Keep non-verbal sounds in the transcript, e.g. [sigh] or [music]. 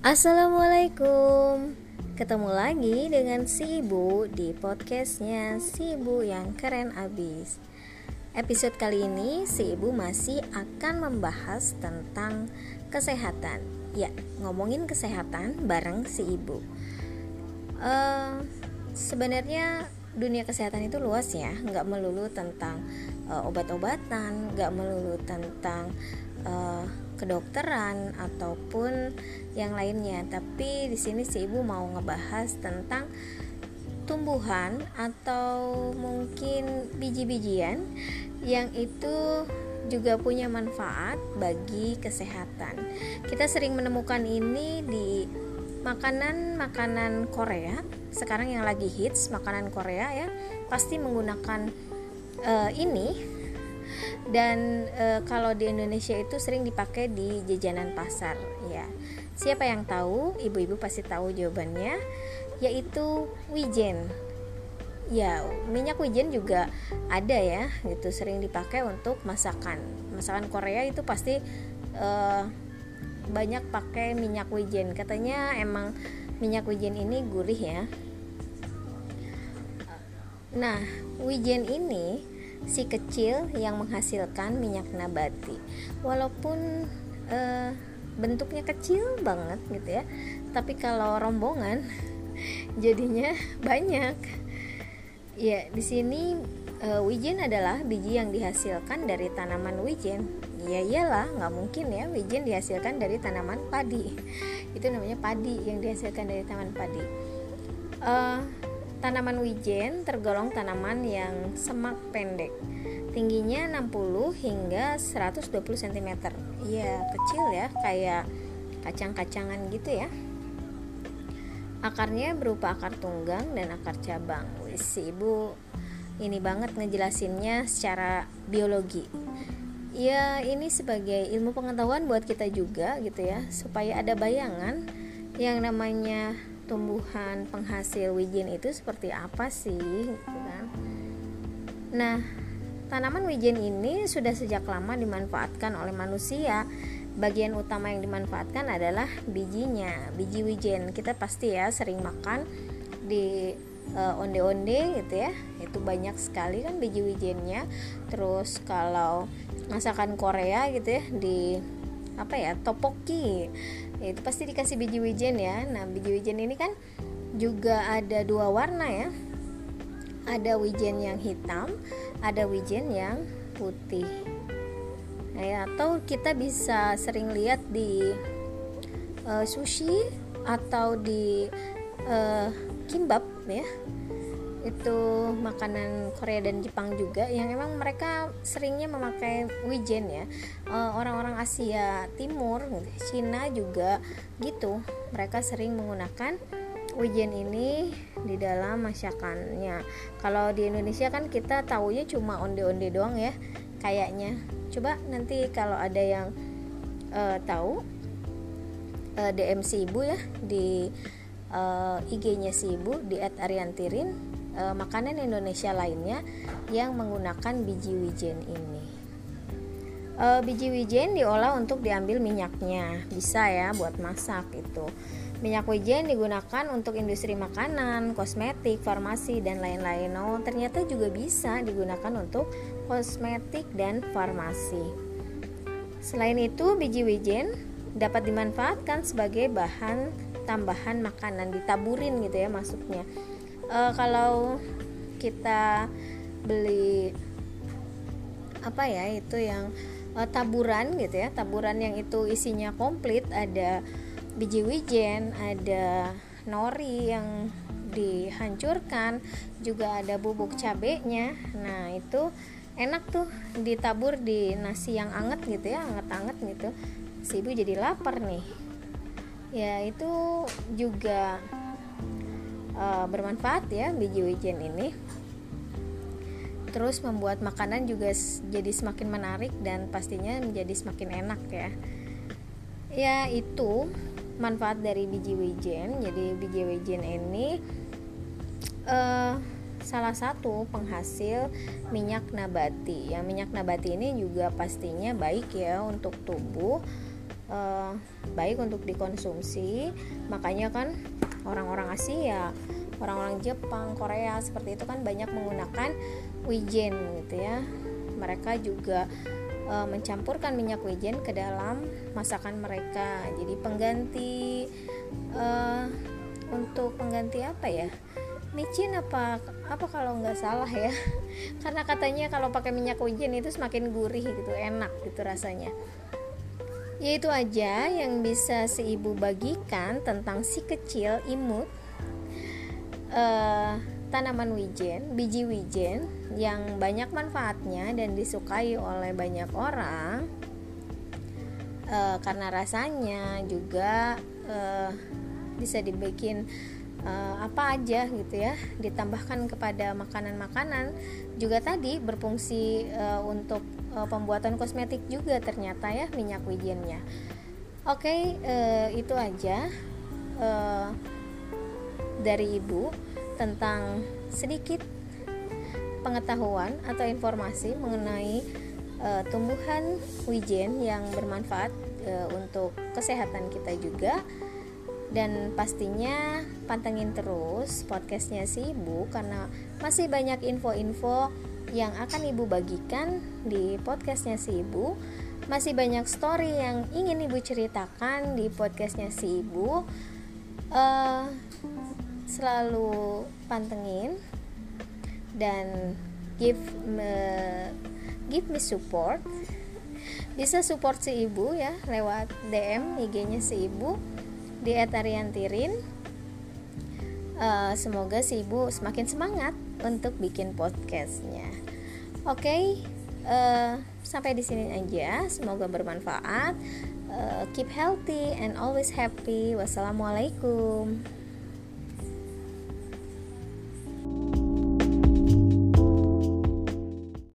Assalamualaikum. Ketemu lagi dengan si ibu di podcastnya si ibu yang keren abis. Episode kali ini si ibu masih akan membahas tentang kesehatan. Ya ngomongin kesehatan bareng si ibu uh, Sebenarnya dunia kesehatan itu luas ya. Nggak melulu tentang uh, obat-obatan nggak melulu tentang uh, kedokteran ataupun yang lainnya. Tapi di sini si ibu mau ngebahas tentang tumbuhan atau mungkin biji-bijian yang itu juga punya manfaat bagi kesehatan. Kita sering menemukan ini di makanan-makanan Korea. Sekarang yang lagi hits makanan Korea ya, pasti menggunakan uh, ini dan e, kalau di Indonesia itu sering dipakai di jajanan pasar ya. Siapa yang tahu ibu-ibu pasti tahu jawabannya yaitu wijen. Ya minyak wijen juga ada ya gitu. Sering dipakai untuk masakan. Masakan Korea itu pasti e, banyak pakai minyak wijen. Katanya emang minyak wijen ini gurih ya. Nah wijen ini si kecil yang menghasilkan minyak nabati. Walaupun uh, bentuknya kecil banget gitu ya tapi kalau rombongan [laughs] jadinya banyak. Ya di sini uh, wijen adalah biji yang dihasilkan dari tanaman wijen. Ya iyalah nggak mungkin ya wijen dihasilkan dari tanaman padi. Itu namanya padi yang dihasilkan dari tanaman padi. Uh, Tanaman wijen tergolong tanaman yang semak pendek. Tingginya 60 hingga 120 cm. Iya, kecil ya, kayak kacang-kacangan gitu ya. Akarnya berupa akar tunggang dan akar cabang. Wis, Ibu ini banget ngejelasinnya secara biologi. Ya, ini sebagai ilmu pengetahuan buat kita juga gitu ya, supaya ada bayangan yang namanya tumbuhan penghasil wijen itu seperti apa sih gitu kan? Nah tanaman wijen ini sudah sejak lama dimanfaatkan oleh manusia. Bagian utama yang dimanfaatkan adalah bijinya biji wijen kita pasti ya sering makan di uh, onde-onde gitu ya. Itu banyak sekali kan biji wijennya terus kalau masakan Korea gitu ya di apa ya topoki ya, itu pasti dikasih biji wijen ya. Nah biji wijen ini kan juga ada dua warna ya. Ada wijen yang hitam ada wijen yang putih. Nah, ya, atau kita bisa sering lihat di uh, sushi atau di uh, kimbap ya itu makanan Korea dan Jepang juga yang emang mereka seringnya memakai wijen ya. Eh, orang-orang Asia Timur Cina juga gitu. Mereka sering menggunakan wijen ini di dalam masakannya. Kalau di Indonesia kan kita taunya cuma onde-onde doang ya kayaknya. Coba nanti kalau ada yang uh, tahu uh, eh, DM si ibu ya di uh, IG-nya si ibu di @ariantirin e, makanan Indonesia lainnya yang menggunakan biji wijen ini. E, biji wijen diolah untuk diambil minyaknya, bisa ya buat masak itu. Minyak wijen digunakan untuk industri makanan, kosmetik, farmasi dan lain-lain. Oh, ternyata juga bisa digunakan untuk kosmetik dan farmasi. Selain itu, biji wijen dapat dimanfaatkan sebagai bahan tambahan makanan, ditaburin gitu ya masuknya uh, kalau kita beli apa ya itu yang uh, taburan gitu ya taburan yang itu isinya komplit ada biji wijen ada nori yang dihancurkan juga ada bubuk cabenya. Nah itu enak tuh ditabur di nasi yang anget gitu ya anget-anget gitu. Si ibu jadi lapar nih. Ya itu juga uh, bermanfaat ya biji wijen ini. Terus membuat makanan juga jadi semakin menarik dan pastinya menjadi semakin enak ya. Ya itu manfaat dari biji wijen. Jadi biji wijen ini uh, salah satu penghasil minyak nabati. Yang minyak nabati ini juga pastinya baik ya untuk tubuh uh, baik untuk dikonsumsi. Makanya kan orang-orang Asia orang-orang Jepang Korea seperti itu kan banyak menggunakan wijen gitu ya. Mereka juga uh, mencampurkan minyak wijen ke dalam masakan mereka. Jadi pengganti uh, untuk pengganti apa ya? Micin apa apa kalau nggak salah ya? [laughs] Karena katanya kalau pakai minyak wijen itu semakin gurih gitu enak gitu rasanya ya itu aja yang bisa si ibu bagikan tentang si kecil imut uh, tanaman wijen biji wijen yang banyak manfaatnya dan disukai oleh banyak orang uh, karena rasanya juga uh, bisa dibikin uh, apa aja gitu ya ditambahkan kepada makanan-makanan. Juga tadi berfungsi uh, untuk uh, pembuatan kosmetik juga ternyata ya minyak wijennya. Oke okay, uh, itu aja uh, dari ibu tentang sedikit pengetahuan atau informasi mengenai uh, tumbuhan wijen yang bermanfaat uh, untuk kesehatan kita juga dan pastinya pantengin terus podcastnya si ibu karena masih banyak info-info yang akan ibu bagikan di podcastnya si ibu. Masih banyak story yang ingin ibu ceritakan di podcastnya si ibu. Uh, selalu pantengin dan give me, give me support. Bisa support si ibu ya lewat DM IG-nya si ibu di Etariantirin. Uh, semoga si ibu semakin semangat untuk bikin podcastnya. Oke okay, uh, sampai di sini aja. Semoga bermanfaat. Uh, keep healthy and always happy. Wassalamualaikum